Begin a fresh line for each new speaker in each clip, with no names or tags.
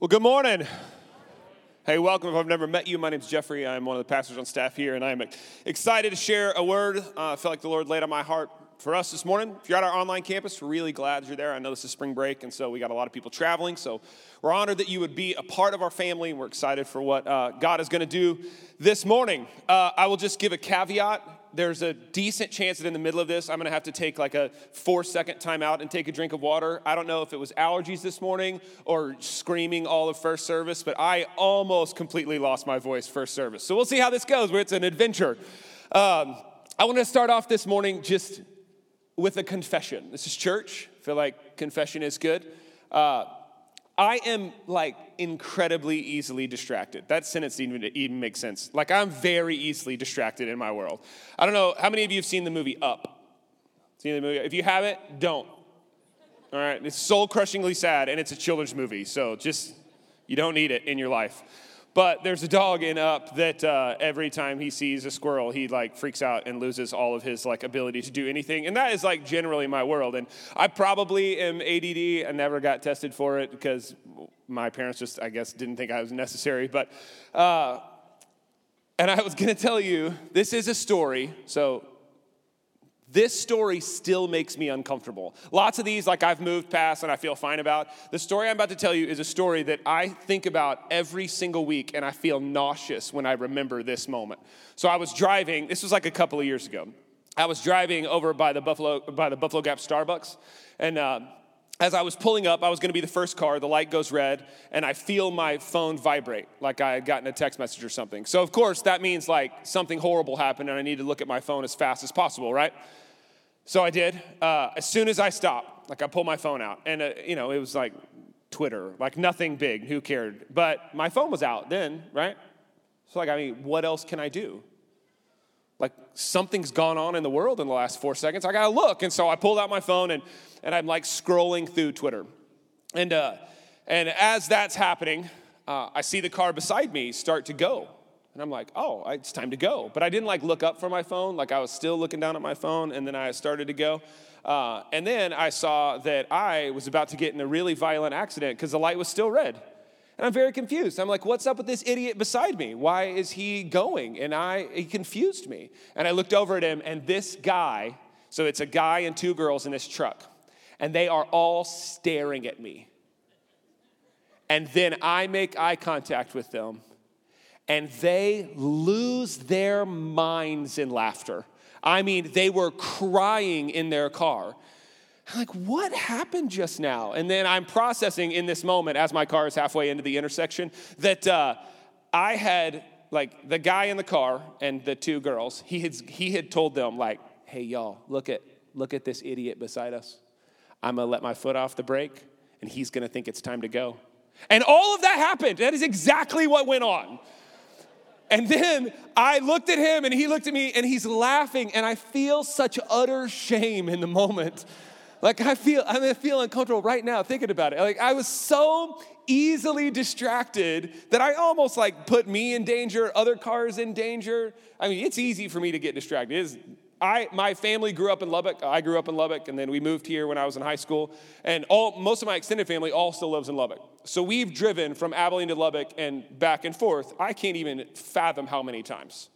Well, good morning. Hey, welcome. If I've never met you, my name's Jeffrey. I'm one of the pastors on staff here, and I'm excited to share a word uh, I felt like the Lord laid on my heart for us this morning. If you're at our online campus, we're really glad you're there. I know this is spring break, and so we got a lot of people traveling. So we're honored that you would be a part of our family, and we're excited for what uh, God is going to do this morning. Uh, I will just give a caveat there's a decent chance that in the middle of this, I'm gonna have to take like a four second timeout and take a drink of water. I don't know if it was allergies this morning or screaming all of first service, but I almost completely lost my voice first service. So we'll see how this goes, where it's an adventure. Um, I wanna start off this morning just with a confession. This is church. I feel like confession is good. Uh, I am like incredibly easily distracted. That sentence even, even make sense. Like, I'm very easily distracted in my world. I don't know, how many of you have seen the movie Up? Seen the movie? If you haven't, don't. All right? It's soul crushingly sad, and it's a children's movie, so just, you don't need it in your life. But there's a dog in Up that uh, every time he sees a squirrel, he like freaks out and loses all of his like ability to do anything. And that is like generally my world. And I probably am ADD. I never got tested for it because my parents just, I guess, didn't think I was necessary. But, uh, and I was going to tell you, this is a story. So this story still makes me uncomfortable. Lots of these, like I've moved past and I feel fine about. The story I'm about to tell you is a story that I think about every single week and I feel nauseous when I remember this moment. So I was driving, this was like a couple of years ago. I was driving over by the Buffalo, by the Buffalo Gap Starbucks and uh, as I was pulling up, I was gonna be the first car, the light goes red, and I feel my phone vibrate like I had gotten a text message or something. So, of course, that means like something horrible happened and I need to look at my phone as fast as possible, right? So I did. Uh, as soon as I stopped, like I pulled my phone out, and uh, you know, it was like Twitter, like nothing big, who cared? But my phone was out then, right? So, like, I mean, what else can I do? Like, something's gone on in the world in the last four seconds. I gotta look. And so I pulled out my phone and, and I'm like scrolling through Twitter. And, uh, and as that's happening, uh, I see the car beside me start to go. And I'm like, oh, it's time to go. But I didn't like look up for my phone. Like I was still looking down at my phone, and then I started to go. Uh, and then I saw that I was about to get in a really violent accident because the light was still red. And I'm very confused. I'm like, what's up with this idiot beside me? Why is he going? And I, he confused me. And I looked over at him, and this guy, so it's a guy and two girls in this truck, and they are all staring at me. And then I make eye contact with them and they lose their minds in laughter. I mean, they were crying in their car. I'm like, what happened just now? And then I'm processing in this moment as my car is halfway into the intersection that uh, I had, like, the guy in the car and the two girls, he had, he had told them, like, hey, y'all, look at, look at this idiot beside us. I'm gonna let my foot off the brake, and he's gonna think it's time to go. And all of that happened. That is exactly what went on. And then I looked at him and he looked at me and he's laughing, and I feel such utter shame in the moment. Like I feel, I, mean, I feel uncomfortable right now thinking about it. Like I was so easily distracted that I almost like put me in danger, other cars in danger. I mean, it's easy for me to get distracted. It is I, my family grew up in Lubbock. I grew up in Lubbock, and then we moved here when I was in high school. And all, most of my extended family all still lives in Lubbock. So we've driven from Abilene to Lubbock and back and forth. I can't even fathom how many times.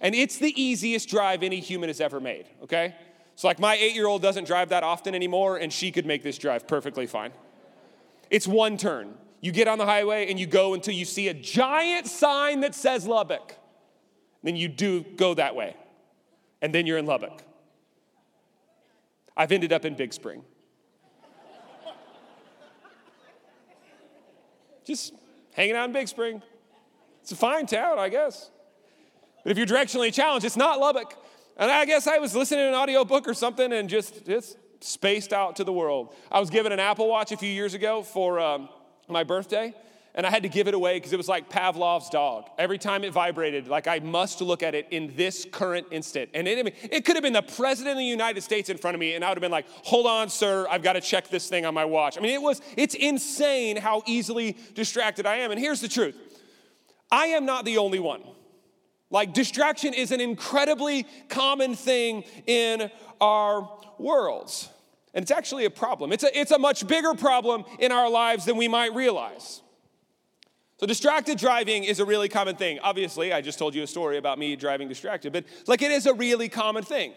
And it's the easiest drive any human has ever made, okay? So, like, my eight year old doesn't drive that often anymore, and she could make this drive perfectly fine. It's one turn. You get on the highway and you go until you see a giant sign that says Lubbock. Then you do go that way and then you're in Lubbock. I've ended up in Big Spring. Just hanging out in Big Spring. It's a fine town, I guess. But if you're directionally challenged, it's not Lubbock. And I guess I was listening to an audiobook or something and just, just spaced out to the world. I was given an Apple Watch a few years ago for um, my birthday and I had to give it away because it was like Pavlov's dog. Every time it vibrated, like I must look at it in this current instant. And it, it could have been the president of the United States in front of me, and I would have been like, hold on, sir, I've got to check this thing on my watch. I mean, it was, it's insane how easily distracted I am. And here's the truth I am not the only one. Like, distraction is an incredibly common thing in our worlds. And it's actually a problem. It's a, it's a much bigger problem in our lives than we might realize. So, distracted driving is a really common thing. Obviously, I just told you a story about me driving distracted, but like it is a really common thing.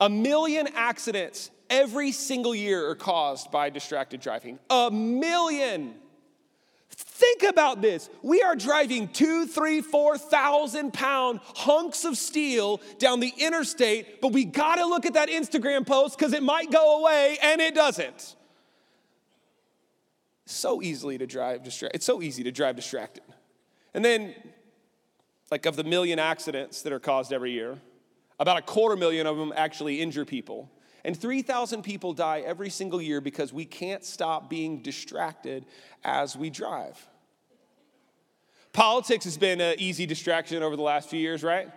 A million accidents every single year are caused by distracted driving. A million. Think about this. We are driving two, three, four thousand pound hunks of steel down the interstate, but we gotta look at that Instagram post because it might go away and it doesn't so easily to drive distracted. It's so easy to drive distracted. And then, like of the million accidents that are caused every year, about a quarter million of them actually injure people. And 3,000 people die every single year because we can't stop being distracted as we drive. Politics has been an easy distraction over the last few years, right?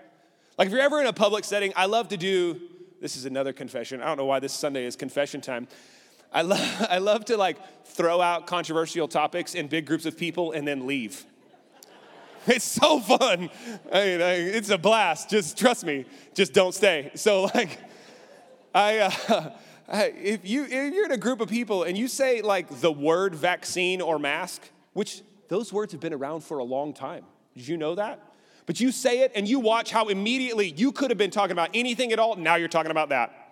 Like if you're ever in a public setting, I love to do this is another confession. I don't know why this Sunday is confession time. I love, I love to like throw out controversial topics in big groups of people and then leave. It's so fun. I mean, I, it's a blast. Just trust me. Just don't stay. So like, I, uh, I, if you if you're in a group of people and you say like the word vaccine or mask, which those words have been around for a long time. Did you know that? But you say it and you watch how immediately you could have been talking about anything at all. Now you're talking about that.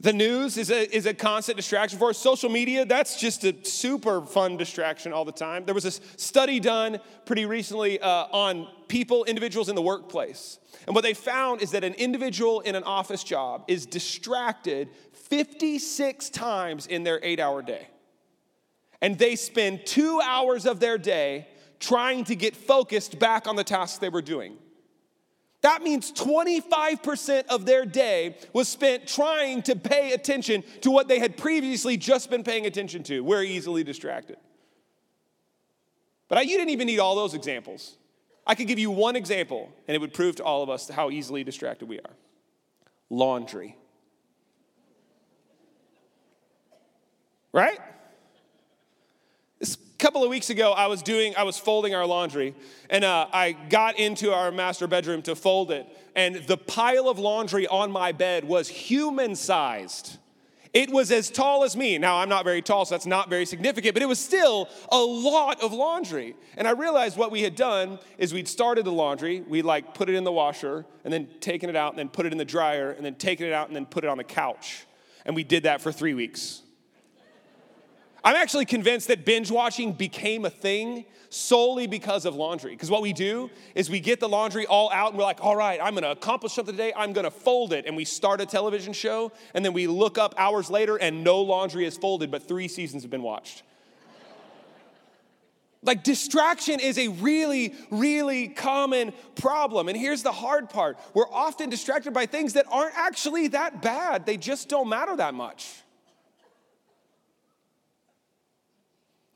The news is a, is a constant distraction for us. Social media, that's just a super fun distraction all the time. There was a study done pretty recently uh, on people, individuals in the workplace. And what they found is that an individual in an office job is distracted 56 times in their eight hour day. And they spend two hours of their day trying to get focused back on the task they were doing. That means 25% of their day was spent trying to pay attention to what they had previously just been paying attention to. We're easily distracted. But I, you didn't even need all those examples. I could give you one example, and it would prove to all of us how easily distracted we are laundry. Right? Couple of weeks ago, I was doing, I was folding our laundry, and uh, I got into our master bedroom to fold it, and the pile of laundry on my bed was human sized. It was as tall as me. Now, I'm not very tall, so that's not very significant, but it was still a lot of laundry. And I realized what we had done is we'd started the laundry, we'd like put it in the washer, and then taken it out, and then put it in the dryer, and then taken it out, and then put it on the couch. And we did that for three weeks. I'm actually convinced that binge watching became a thing solely because of laundry. Because what we do is we get the laundry all out and we're like, all right, I'm gonna accomplish something today, I'm gonna fold it. And we start a television show and then we look up hours later and no laundry is folded, but three seasons have been watched. Like, distraction is a really, really common problem. And here's the hard part we're often distracted by things that aren't actually that bad, they just don't matter that much.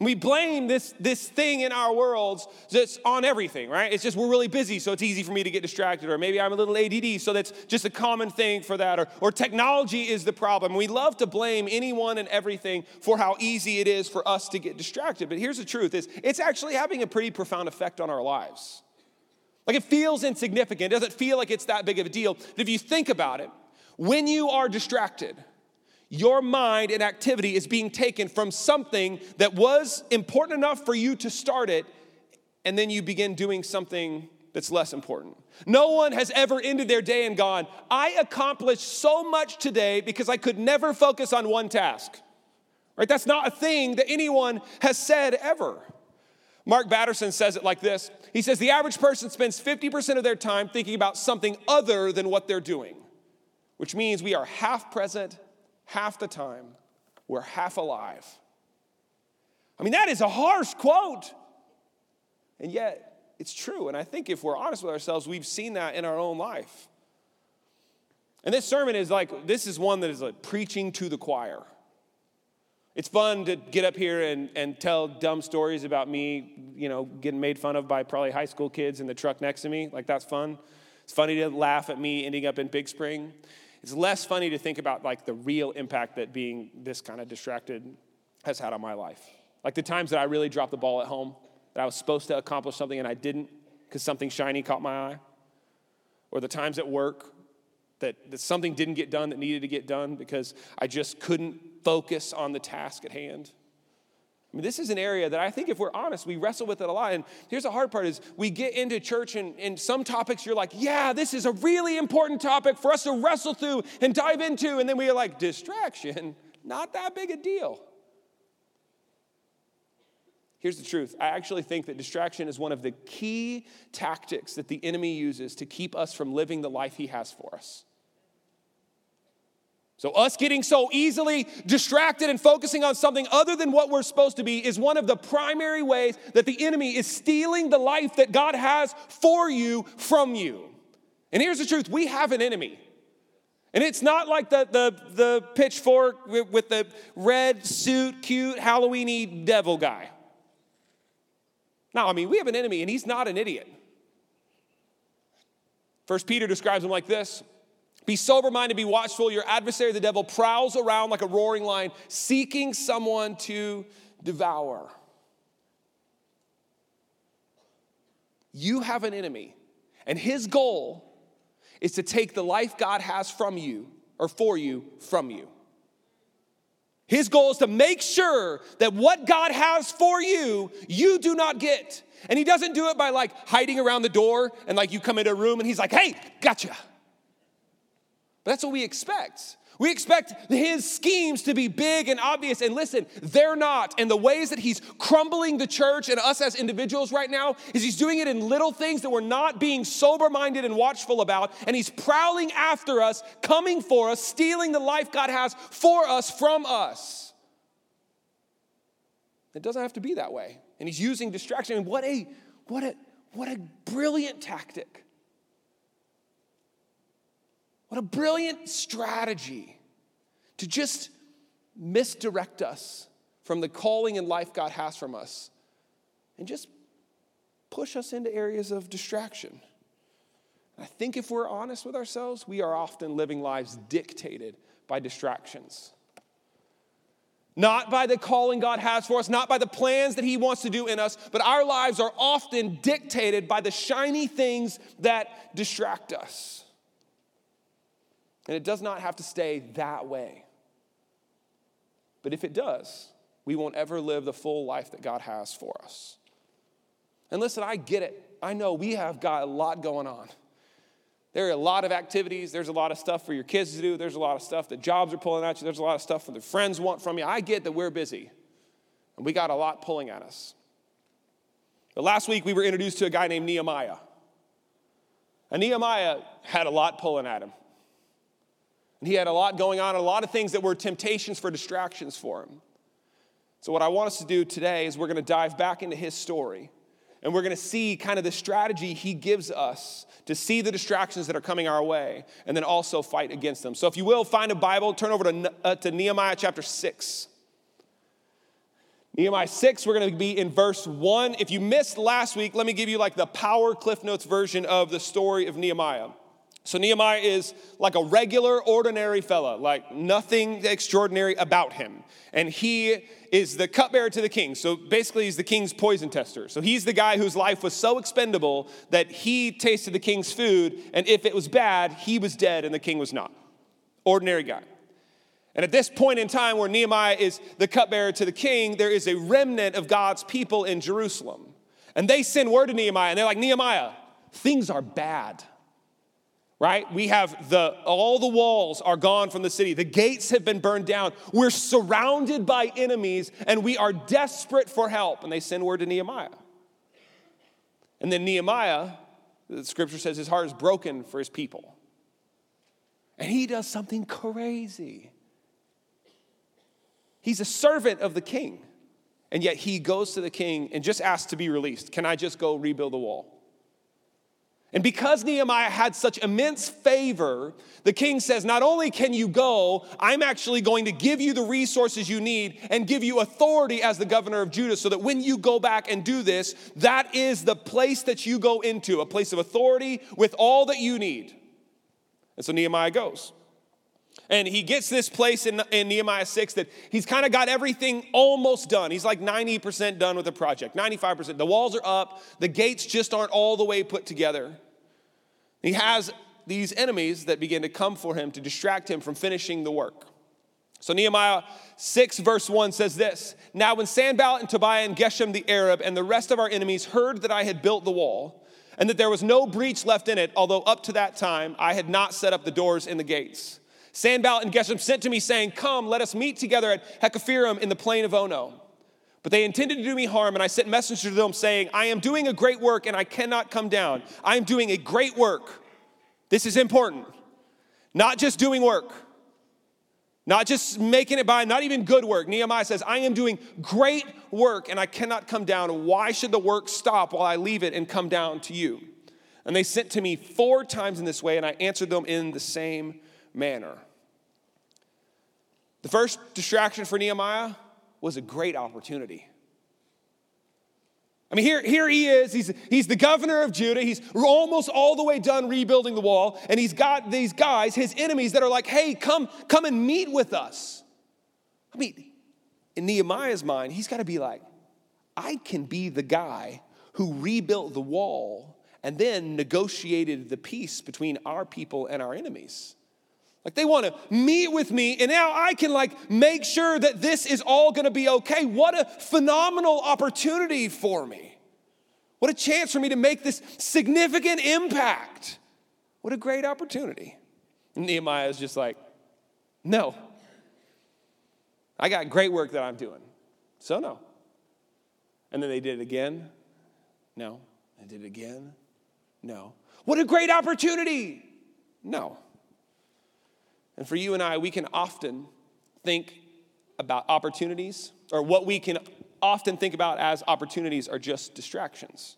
We blame this, this thing in our worlds that's on everything, right? It's just we're really busy, so it's easy for me to get distracted. Or maybe I'm a little ADD, so that's just a common thing for that. Or, or technology is the problem. We love to blame anyone and everything for how easy it is for us to get distracted. But here's the truth is it's actually having a pretty profound effect on our lives. Like it feels insignificant. It doesn't feel like it's that big of a deal. But if you think about it, when you are distracted, your mind and activity is being taken from something that was important enough for you to start it, and then you begin doing something that's less important. No one has ever ended their day and gone, I accomplished so much today because I could never focus on one task. Right? That's not a thing that anyone has said ever. Mark Batterson says it like this He says, The average person spends 50% of their time thinking about something other than what they're doing, which means we are half present half the time, we're half alive. I mean, that is a harsh quote. And yet, it's true. And I think if we're honest with ourselves, we've seen that in our own life. And this sermon is like, this is one that is like preaching to the choir. It's fun to get up here and, and tell dumb stories about me, you know, getting made fun of by probably high school kids in the truck next to me. Like, that's fun. It's funny to laugh at me ending up in Big Spring. It's less funny to think about like the real impact that being this kind of distracted has had on my life. Like the times that I really dropped the ball at home, that I was supposed to accomplish something and I didn't because something shiny caught my eye. Or the times at work that, that something didn't get done that needed to get done because I just couldn't focus on the task at hand. I mean, this is an area that I think if we're honest, we wrestle with it a lot. And here's the hard part is we get into church and, and some topics you're like, yeah, this is a really important topic for us to wrestle through and dive into. And then we are like, distraction, not that big a deal. Here's the truth. I actually think that distraction is one of the key tactics that the enemy uses to keep us from living the life he has for us. So, us getting so easily distracted and focusing on something other than what we're supposed to be is one of the primary ways that the enemy is stealing the life that God has for you from you. And here's the truth we have an enemy. And it's not like the, the, the pitchfork with, the red suit, cute, Halloweeny devil guy. No, I mean, we have an enemy, and he's not an idiot. First Peter describes him like this be sober minded, be watchful. Your adversary, the devil, prowls around like a roaring lion, seeking someone to devour. You have an enemy, and his goal is to take the life God has from you or for you from you. His goal is to make sure that what God has for you, you do not get. And he doesn't do it by like hiding around the door and like you come into a room and he's like, hey, gotcha. But that's what we expect. We expect his schemes to be big and obvious. And listen, they're not. And the ways that he's crumbling the church and us as individuals right now is he's doing it in little things that we're not being sober minded and watchful about. And he's prowling after us, coming for us, stealing the life God has for us from us. It doesn't have to be that way. And he's using distraction. And what a, what a, what a brilliant tactic. What a brilliant strategy to just misdirect us from the calling and life God has from us and just push us into areas of distraction. I think if we're honest with ourselves, we are often living lives dictated by distractions. Not by the calling God has for us, not by the plans that He wants to do in us, but our lives are often dictated by the shiny things that distract us. And it does not have to stay that way. But if it does, we won't ever live the full life that God has for us. And listen, I get it. I know we have got a lot going on. There are a lot of activities. There's a lot of stuff for your kids to do. There's a lot of stuff that jobs are pulling at you. There's a lot of stuff that friends want from you. I get that we're busy. And we got a lot pulling at us. But last week we were introduced to a guy named Nehemiah. And Nehemiah had a lot pulling at him. And he had a lot going on, a lot of things that were temptations for distractions for him. So, what I want us to do today is we're going to dive back into his story. And we're going to see kind of the strategy he gives us to see the distractions that are coming our way and then also fight against them. So, if you will, find a Bible, turn over to, uh, to Nehemiah chapter 6. Nehemiah 6, we're going to be in verse 1. If you missed last week, let me give you like the power Cliff Notes version of the story of Nehemiah. So Nehemiah is like a regular, ordinary fella, like nothing extraordinary about him. And he is the cupbearer to the king. So basically, he's the king's poison tester. So he's the guy whose life was so expendable that he tasted the king's food, and if it was bad, he was dead and the king was not. Ordinary guy. And at this point in time, where Nehemiah is the cupbearer to the king, there is a remnant of God's people in Jerusalem. And they send word to Nehemiah, and they're like, Nehemiah, things are bad right? We have the, all the walls are gone from the city. The gates have been burned down. We're surrounded by enemies and we are desperate for help. And they send word to Nehemiah. And then Nehemiah, the scripture says his heart is broken for his people. And he does something crazy. He's a servant of the king. And yet he goes to the king and just asks to be released. Can I just go rebuild the wall? And because Nehemiah had such immense favor, the king says, Not only can you go, I'm actually going to give you the resources you need and give you authority as the governor of Judah so that when you go back and do this, that is the place that you go into, a place of authority with all that you need. And so Nehemiah goes. And he gets this place in, in Nehemiah 6 that he's kind of got everything almost done. He's like 90% done with the project, 95%. The walls are up, the gates just aren't all the way put together. He has these enemies that begin to come for him to distract him from finishing the work. So Nehemiah 6, verse 1 says this Now, when Sanballat and Tobiah and Geshem the Arab and the rest of our enemies heard that I had built the wall, and that there was no breach left in it, although up to that time I had not set up the doors in the gates. Sanballat and Geshem sent to me, saying, Come, let us meet together at Hakkephirim in the plain of Ono. But they intended to do me harm, and I sent messengers to them, saying, I am doing a great work, and I cannot come down. I am doing a great work. This is important. Not just doing work. Not just making it by, not even good work. Nehemiah says, I am doing great work and I cannot come down. Why should the work stop while I leave it and come down to you? And they sent to me four times in this way, and I answered them in the same manner. The first distraction for Nehemiah was a great opportunity. I mean, here, here he is. He's, he's the governor of Judah. He's almost all the way done rebuilding the wall. And he's got these guys, his enemies, that are like, hey, come, come and meet with us. I mean, in Nehemiah's mind, he's got to be like, I can be the guy who rebuilt the wall and then negotiated the peace between our people and our enemies. Like they want to meet with me, and now I can like make sure that this is all going to be okay. What a phenomenal opportunity for me. What a chance for me to make this significant impact. What a great opportunity. And Nehemiah is just like, no. I got great work that I'm doing. So no. And then they did it again. No. They did it again. No. What a great opportunity. No. And for you and I, we can often think about opportunities, or what we can often think about as opportunities are just distractions.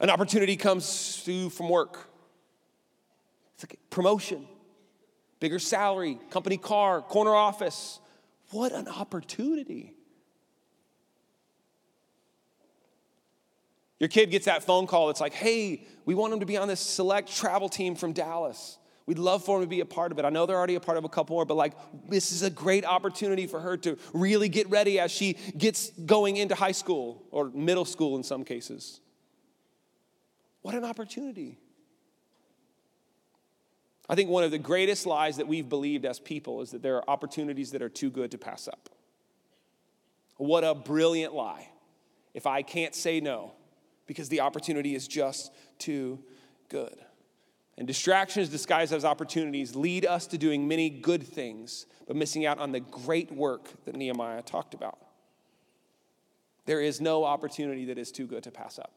An opportunity comes through from work. It's like promotion, bigger salary, company car, corner office. What an opportunity. Your kid gets that phone call. It's like, hey, we want him to be on this select travel team from Dallas. We'd love for him to be a part of it. I know they're already a part of a couple more, but like, this is a great opportunity for her to really get ready as she gets going into high school or middle school in some cases. What an opportunity. I think one of the greatest lies that we've believed as people is that there are opportunities that are too good to pass up. What a brilliant lie. If I can't say no, because the opportunity is just too good. And distractions disguised as opportunities lead us to doing many good things, but missing out on the great work that Nehemiah talked about. There is no opportunity that is too good to pass up.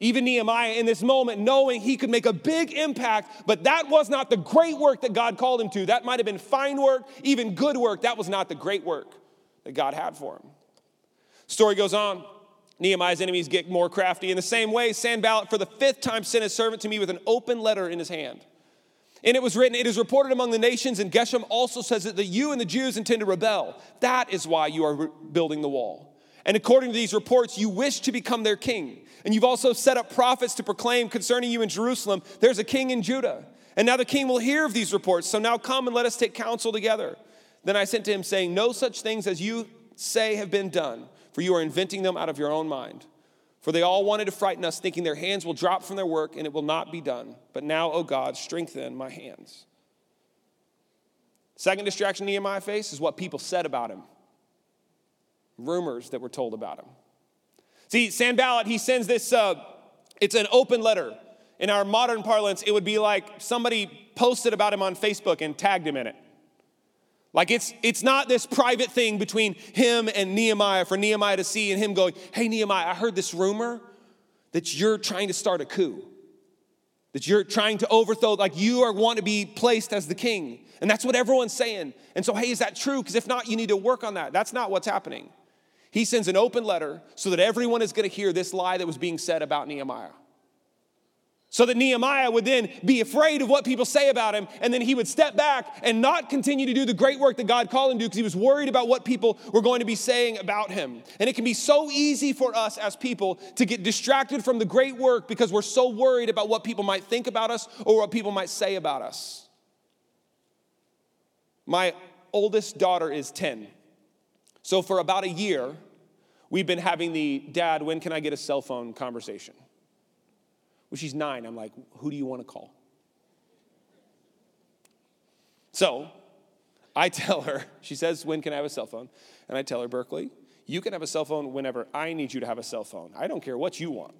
Even Nehemiah, in this moment, knowing he could make a big impact, but that was not the great work that God called him to. That might have been fine work, even good work. That was not the great work that God had for him. Story goes on. Nehemiah's enemies get more crafty. In the same way, Sanballat for the fifth time sent his servant to me with an open letter in his hand. And it was written, It is reported among the nations, and Geshem also says that, that you and the Jews intend to rebel. That is why you are building the wall. And according to these reports, you wish to become their king. And you've also set up prophets to proclaim concerning you in Jerusalem, there's a king in Judah. And now the king will hear of these reports. So now come and let us take counsel together. Then I sent to him, saying, No such things as you say have been done for you are inventing them out of your own mind. For they all wanted to frighten us, thinking their hands will drop from their work and it will not be done. But now, O God, strengthen my hands. Second distraction Nehemiah faced is what people said about him rumors that were told about him. See, Sanballat, he sends this, uh, it's an open letter. In our modern parlance, it would be like somebody posted about him on Facebook and tagged him in it. Like it's it's not this private thing between him and Nehemiah for Nehemiah to see and him going, "Hey Nehemiah, I heard this rumor that you're trying to start a coup. That you're trying to overthrow like you are want to be placed as the king." And that's what everyone's saying. And so, hey, is that true? Because if not, you need to work on that. That's not what's happening. He sends an open letter so that everyone is going to hear this lie that was being said about Nehemiah. So that Nehemiah would then be afraid of what people say about him, and then he would step back and not continue to do the great work that God called him to do because he was worried about what people were going to be saying about him. And it can be so easy for us as people to get distracted from the great work because we're so worried about what people might think about us or what people might say about us. My oldest daughter is 10. So for about a year, we've been having the dad, when can I get a cell phone conversation? She's nine, I'm like, who do you want to call? So I tell her, she says, When can I have a cell phone? And I tell her, Berkeley, you can have a cell phone whenever I need you to have a cell phone. I don't care what you want.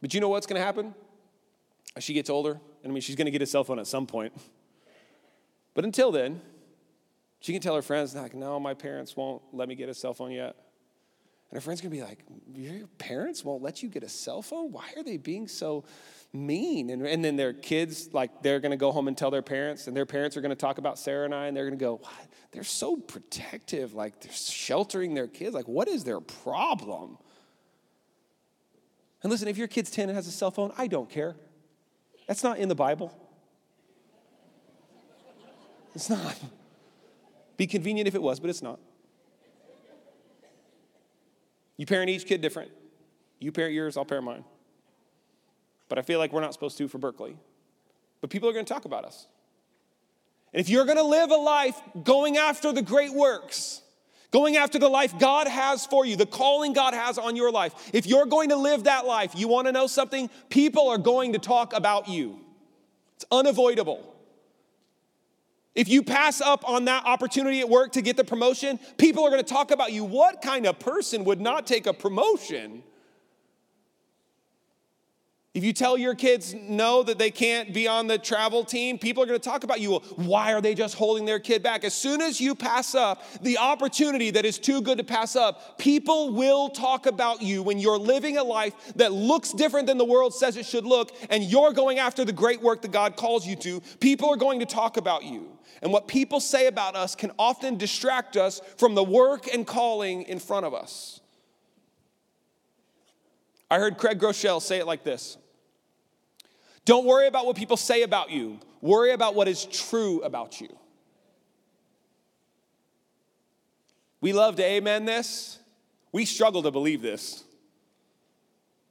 But you know what's going to happen? As she gets older, and I mean, she's going to get a cell phone at some point. But until then, she can tell her friends, like, no, my parents won't let me get a cell phone yet. And her friend's gonna be like, Your parents won't let you get a cell phone? Why are they being so mean? And, and then their kids, like, they're gonna go home and tell their parents, and their parents are gonna talk about Sarah and I, and they're gonna go, What? They're so protective, like, they're sheltering their kids. Like, what is their problem? And listen, if your kid's 10 and has a cell phone, I don't care. That's not in the Bible. It's not. Be convenient if it was, but it's not. You parent each kid different. You parent yours, I'll parent mine. But I feel like we're not supposed to for Berkeley. But people are going to talk about us. And if you're going to live a life going after the great works, going after the life God has for you, the calling God has on your life, if you're going to live that life, you want to know something? People are going to talk about you. It's unavoidable. If you pass up on that opportunity at work to get the promotion, people are going to talk about you. What kind of person would not take a promotion? If you tell your kids no that they can't be on the travel team, people are going to talk about you. Why are they just holding their kid back? As soon as you pass up the opportunity that is too good to pass up, people will talk about you when you're living a life that looks different than the world says it should look, and you're going after the great work that God calls you to. People are going to talk about you. And what people say about us can often distract us from the work and calling in front of us. I heard Craig Groeschel say it like this Don't worry about what people say about you, worry about what is true about you. We love to amen this. We struggle to believe this.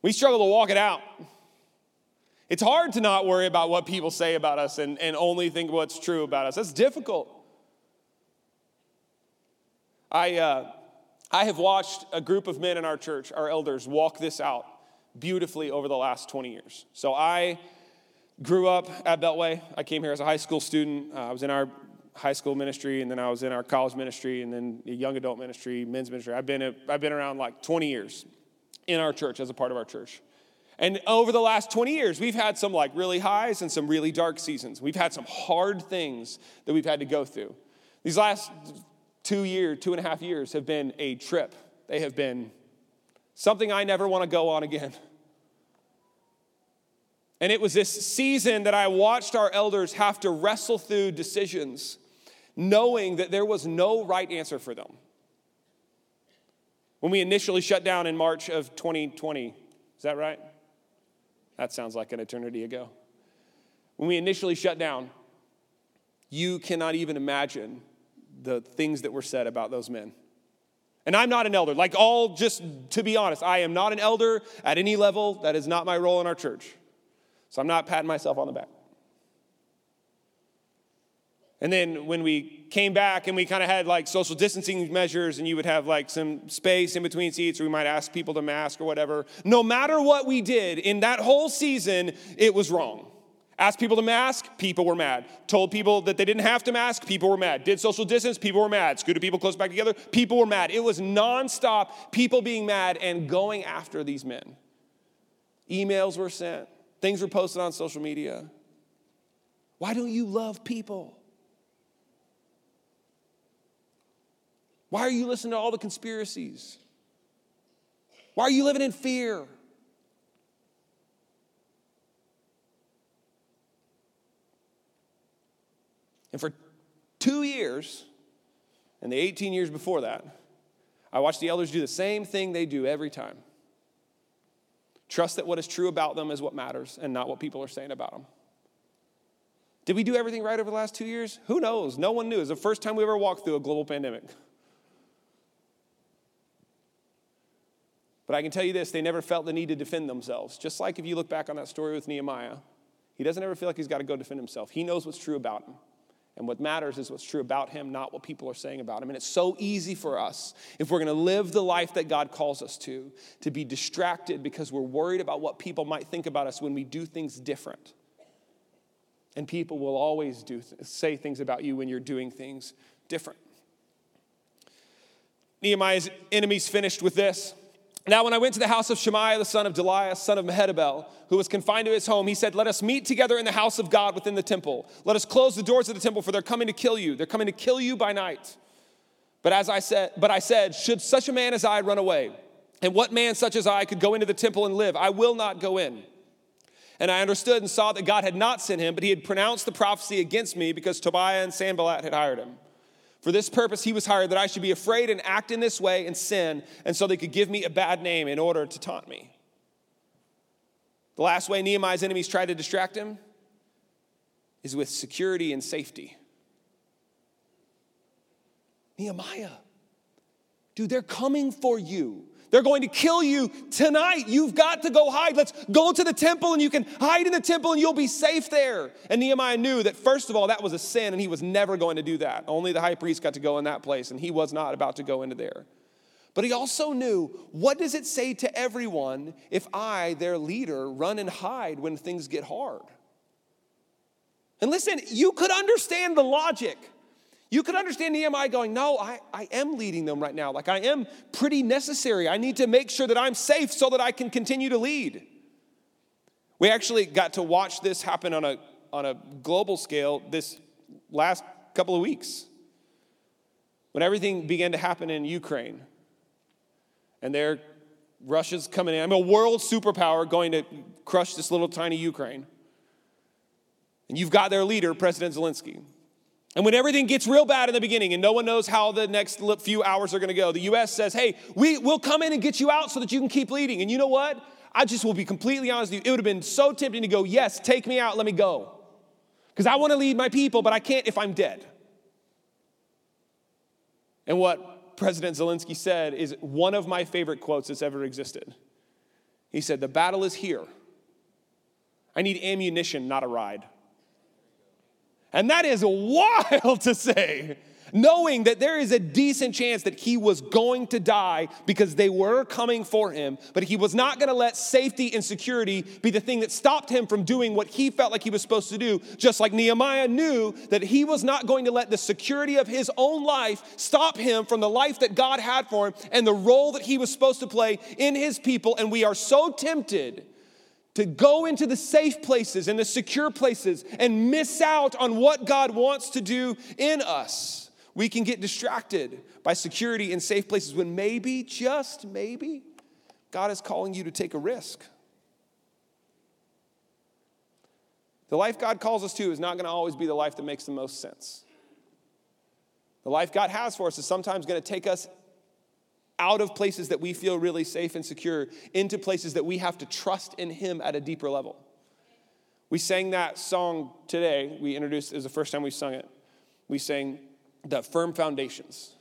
We struggle to walk it out. It's hard to not worry about what people say about us and, and only think what's true about us. That's difficult. I, uh, I have watched a group of men in our church, our elders, walk this out beautifully over the last 20 years. So I grew up at Beltway. I came here as a high school student. Uh, I was in our high school ministry, and then I was in our college ministry, and then young adult ministry, men's ministry. I've been, a, I've been around like 20 years in our church as a part of our church. And over the last 20 years, we've had some like really highs and some really dark seasons. We've had some hard things that we've had to go through. These last two years, two and a half years have been a trip. They have been something I never want to go on again. And it was this season that I watched our elders have to wrestle through decisions, knowing that there was no right answer for them. When we initially shut down in March of 2020, is that right? That sounds like an eternity ago. When we initially shut down, you cannot even imagine the things that were said about those men. And I'm not an elder. Like, all just to be honest, I am not an elder at any level. That is not my role in our church. So I'm not patting myself on the back. And then when we came back and we kind of had like social distancing measures, and you would have like some space in between seats, or we might ask people to mask or whatever. No matter what we did in that whole season, it was wrong. Asked people to mask, people were mad. Told people that they didn't have to mask, people were mad. Did social distance, people were mad. Scooted people close back together, people were mad. It was nonstop, people being mad and going after these men. Emails were sent, things were posted on social media. Why don't you love people? Why are you listening to all the conspiracies? Why are you living in fear? And for two years, and the 18 years before that, I watched the elders do the same thing they do every time. Trust that what is true about them is what matters and not what people are saying about them. Did we do everything right over the last two years? Who knows? No one knew. It was the first time we ever walked through a global pandemic. But I can tell you this they never felt the need to defend themselves. Just like if you look back on that story with Nehemiah, he doesn't ever feel like he's got to go defend himself. He knows what's true about him. And what matters is what's true about him, not what people are saying about him. And it's so easy for us, if we're going to live the life that God calls us to, to be distracted because we're worried about what people might think about us when we do things different. And people will always do say things about you when you're doing things different. Nehemiah's enemies finished with this. Now, when I went to the house of Shemaiah, the son of Delaiah, son of Mehetabel, who was confined to his home, he said, Let us meet together in the house of God within the temple. Let us close the doors of the temple, for they're coming to kill you. They're coming to kill you by night. But as I said, but I said, Should such a man as I run away? And what man such as I could go into the temple and live? I will not go in. And I understood and saw that God had not sent him, but he had pronounced the prophecy against me because Tobiah and Sanballat had hired him. For this purpose he was hired, that I should be afraid and act in this way and sin, and so they could give me a bad name in order to taunt me. The last way Nehemiah's enemies tried to distract him is with security and safety. Nehemiah, dude, they're coming for you. They're going to kill you tonight. You've got to go hide. Let's go to the temple and you can hide in the temple and you'll be safe there. And Nehemiah knew that, first of all, that was a sin and he was never going to do that. Only the high priest got to go in that place and he was not about to go into there. But he also knew what does it say to everyone if I, their leader, run and hide when things get hard? And listen, you could understand the logic. You could understand Nehemiah going, No, I, I am leading them right now. Like I am pretty necessary. I need to make sure that I'm safe so that I can continue to lead. We actually got to watch this happen on a, on a global scale this last couple of weeks. When everything began to happen in Ukraine, and there, Russia's coming in. I'm a world superpower going to crush this little tiny Ukraine. And you've got their leader, President Zelensky. And when everything gets real bad in the beginning and no one knows how the next few hours are going to go, the US says, hey, we, will come in and get you out so that you can keep leading. And you know what? I just will be completely honest with you. It would have been so tempting to go, yes, take me out, let me go. Because I want to lead my people, but I can't if I'm dead. And what President Zelensky said is one of my favorite quotes that's ever existed. He said, The battle is here. I need ammunition, not a ride. And that is wild to say, knowing that there is a decent chance that he was going to die because they were coming for him, but he was not going to let safety and security be the thing that stopped him from doing what he felt like he was supposed to do. Just like Nehemiah knew that he was not going to let the security of his own life stop him from the life that God had for him and the role that he was supposed to play in his people. And we are so tempted to go into the safe places and the secure places and miss out on what God wants to do in us. We can get distracted by security in safe places when maybe, just maybe, God is calling you to take a risk. The life God calls us to is not going to always be the life that makes the most sense. The life God has for us is sometimes going to take us out of places that we feel really safe and secure into places that we have to trust in Him at a deeper level. We sang that song today. We introduced, it was the first time we sung it. We sang the firm foundations.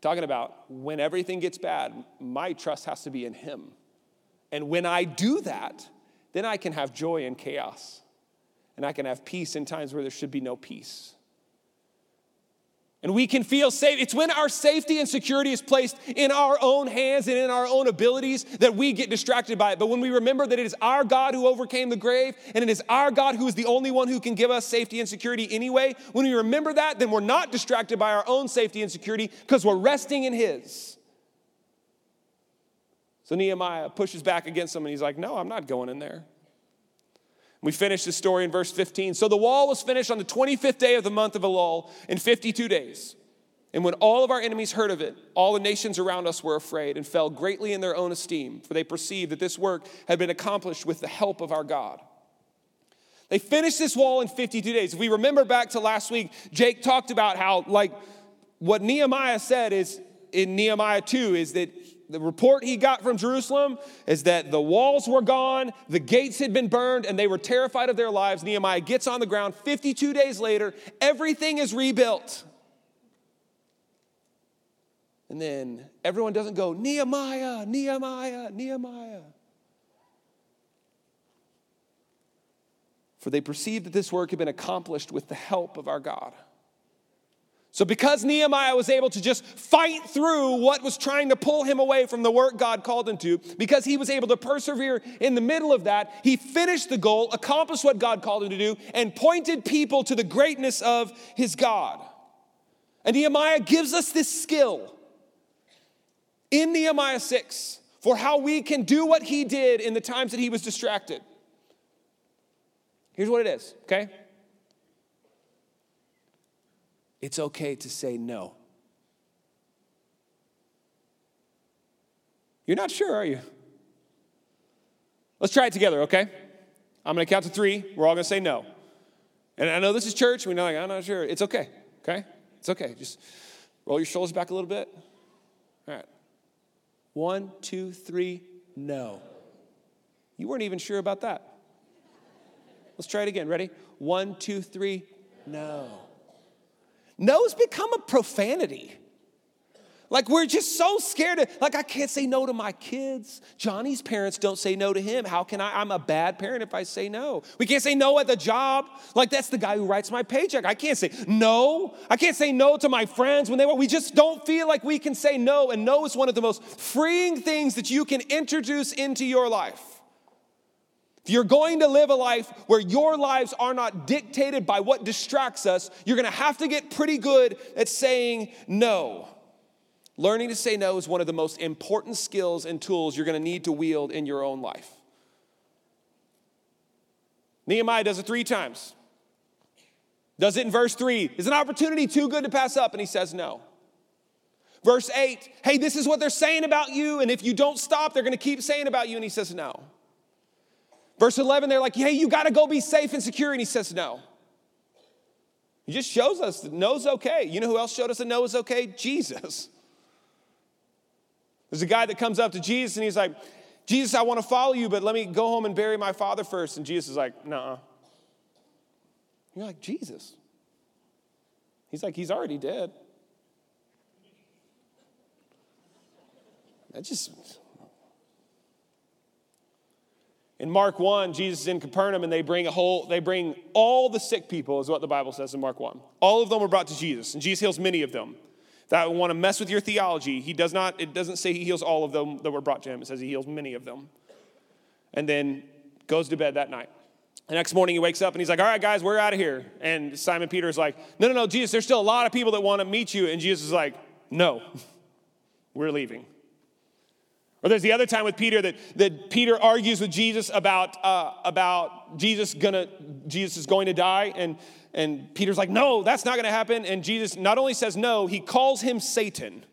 Talking about when everything gets bad, my trust has to be in Him. And when I do that, then I can have joy in chaos. And I can have peace in times where there should be no peace. And we can feel safe. It's when our safety and security is placed in our own hands and in our own abilities that we get distracted by it. But when we remember that it is our God who overcame the grave and it is our God who is the only one who can give us safety and security anyway, when we remember that, then we're not distracted by our own safety and security because we're resting in His. So Nehemiah pushes back against him and he's like, No, I'm not going in there. We finish the story in verse 15. So the wall was finished on the 25th day of the month of Elul in 52 days. And when all of our enemies heard of it, all the nations around us were afraid and fell greatly in their own esteem, for they perceived that this work had been accomplished with the help of our God. They finished this wall in 52 days. If we remember back to last week, Jake talked about how, like, what Nehemiah said is in Nehemiah 2 is that the report he got from Jerusalem is that the walls were gone, the gates had been burned, and they were terrified of their lives. Nehemiah gets on the ground. 52 days later, everything is rebuilt. And then everyone doesn't go, Nehemiah, Nehemiah, Nehemiah. For they perceived that this work had been accomplished with the help of our God. So, because Nehemiah was able to just fight through what was trying to pull him away from the work God called him to, because he was able to persevere in the middle of that, he finished the goal, accomplished what God called him to do, and pointed people to the greatness of his God. And Nehemiah gives us this skill in Nehemiah 6 for how we can do what he did in the times that he was distracted. Here's what it is, okay? It's okay to say no. You're not sure, are you? Let's try it together, okay? I'm gonna count to three. We're all gonna say no. And I know this is church. We know, like, I'm not sure. It's okay, okay? It's okay. Just roll your shoulders back a little bit. All right. One, two, three, no. You weren't even sure about that. Let's try it again. Ready? One, two, three, no. No's become a profanity. Like we're just so scared of, like I can't say no to my kids. Johnny's parents don't say no to him. How can I? I'm a bad parent if I say no. We can't say no at the job. Like that's the guy who writes my paycheck. I can't say no. I can't say no to my friends when they want. We just don't feel like we can say no. And no is one of the most freeing things that you can introduce into your life. You're going to live a life where your lives are not dictated by what distracts us, you're gonna have to get pretty good at saying no. Learning to say no is one of the most important skills and tools you're going to need to wield in your own life. Nehemiah does it three times. Does it in verse three. Is an opportunity too good to pass up? And he says no. Verse eight, hey, this is what they're saying about you, and if you don't stop, they're going to keep saying about you, and he says no. Verse 11, they're like, hey, you got to go be safe and secure, and he says no. He just shows us that no's okay. You know who else showed us that no is okay? Jesus. There's a guy that comes up to Jesus and he's like, Jesus, I want to follow you, but let me go home and bury my father first. And Jesus is like, nah. You're like, Jesus. He's like, he's already dead. That just. In Mark 1, Jesus is in Capernaum and they bring a whole, they bring all the sick people, is what the Bible says in Mark 1. All of them were brought to Jesus, and Jesus heals many of them that want to mess with your theology. He does not, it doesn't say he heals all of them that were brought to him. It says he heals many of them. And then goes to bed that night. The next morning he wakes up and he's like, All right, guys, we're out of here. And Simon Peter is like, No, no, no, Jesus, there's still a lot of people that want to meet you. And Jesus is like, No, we're leaving. Or there's the other time with Peter that, that Peter argues with Jesus about, uh, about Jesus gonna Jesus is going to die, and and Peter's like, no, that's not going to happen. And Jesus not only says no, he calls him Satan.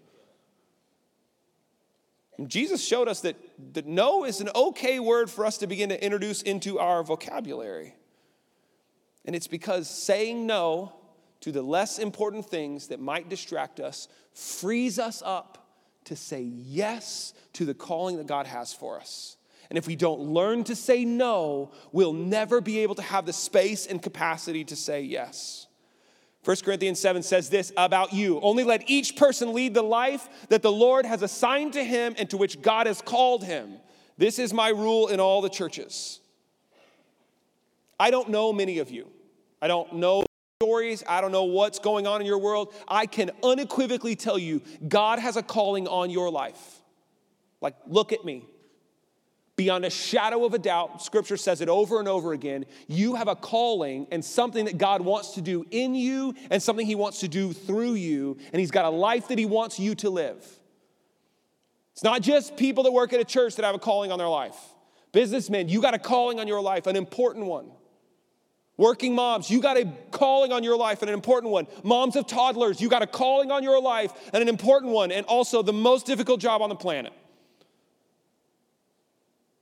And Jesus showed us that, that no is an okay word for us to begin to introduce into our vocabulary. And it's because saying no to the less important things that might distract us frees us up to say yes to the calling that God has for us. And if we don't learn to say no, we'll never be able to have the space and capacity to say yes. 1 Corinthians 7 says this about you Only let each person lead the life that the Lord has assigned to him and to which God has called him. This is my rule in all the churches. I don't know many of you. I don't know stories. I don't know what's going on in your world. I can unequivocally tell you God has a calling on your life. Like, look at me beyond a shadow of a doubt, scripture says it over and over again, you have a calling and something that God wants to do in you and something He wants to do through you, and He's got a life that He wants you to live. It's not just people that work at a church that have a calling on their life. Businessmen, you got a calling on your life, an important one. Working moms, you got a calling on your life and an important one. Moms of toddlers, you got a calling on your life and an important one, and also the most difficult job on the planet.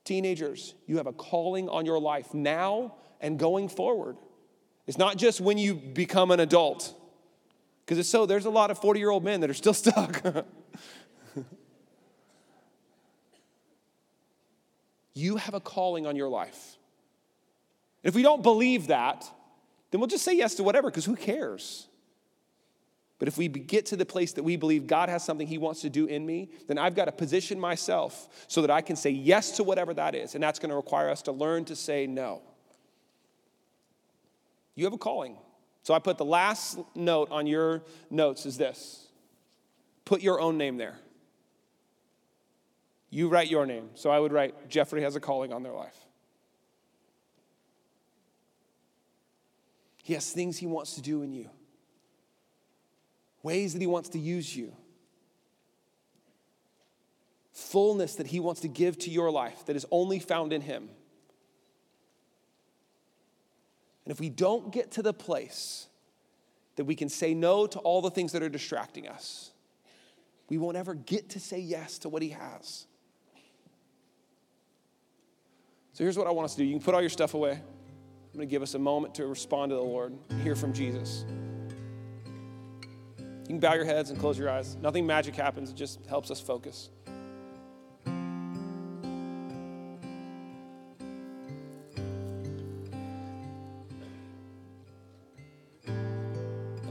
Teenagers, you have a calling on your life now and going forward. It's not just when you become an adult, because so, there's a lot of 40 year old men that are still stuck. you have a calling on your life. If we don't believe that, then we'll just say yes to whatever, because who cares? But if we get to the place that we believe God has something He wants to do in me, then I've got to position myself so that I can say yes to whatever that is. And that's going to require us to learn to say no. You have a calling. So I put the last note on your notes is this put your own name there. You write your name. So I would write, Jeffrey has a calling on their life. He has things he wants to do in you, ways that he wants to use you, fullness that he wants to give to your life that is only found in him. And if we don't get to the place that we can say no to all the things that are distracting us, we won't ever get to say yes to what He has. So here's what I want us to do. You can put all your stuff away. I'm going to give us a moment to respond to the Lord hear from Jesus. You can bow your heads and close your eyes. Nothing magic happens, it just helps us focus. And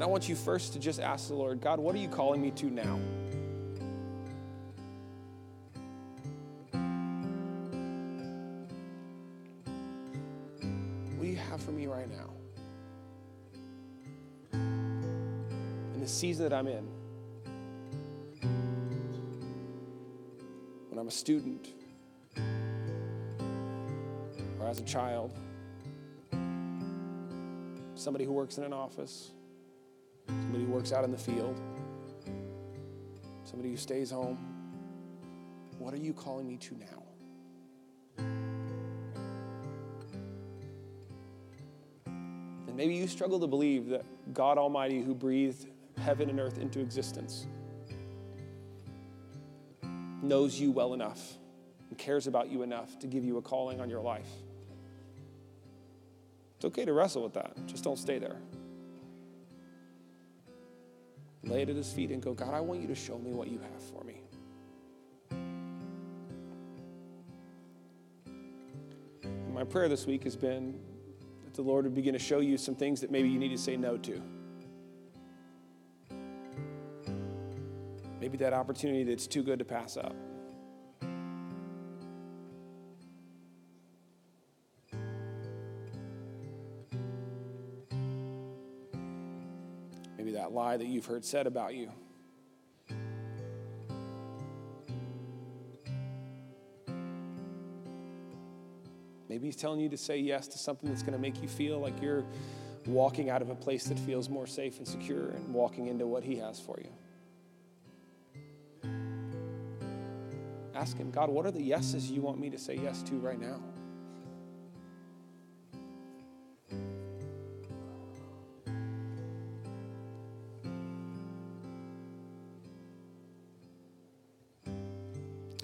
I want you first to just ask the Lord, God, what are you calling me to now? Season that I'm in, when I'm a student, or as a child, somebody who works in an office somebody who works out in the field, somebody who stays home. What are you calling me to now? And maybe you struggle to believe that God Almighty, who breathed heaven and earth into existence, knows you well enough and cares about you enough to give you a calling on your life. It's okay to wrestle with that, just don't stay there lay it at his feet and go, God, I want you to show me what you have for me. And my prayer this week has been that the Lord would begin to show you some things that maybe you need to say no to. Maybe that opportunity that's too good to pass up. Maybe that lie that you've heard said about you. Maybe he's telling you to say yes to something that's going to make you feel like you're walking out of a place that feels more safe and secure and walking into what he has for you. Ask him, God, what are the yeses you want me to say yes to right now?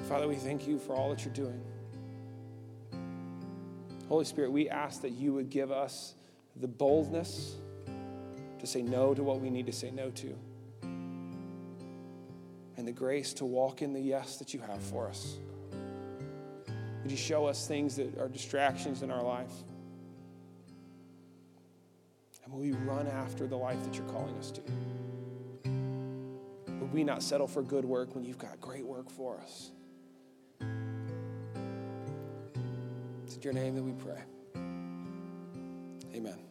Father, we thank you for all that you're doing. Holy Spirit, we ask that you would give us the boldness to say no to what we need to say no to, and the grace to walk in the yes that you have for us. Would you show us things that are distractions in our life? And will we run after the life that you're calling us to? Would we not settle for good work when you've got great work for us? It's in your name that we pray. Amen.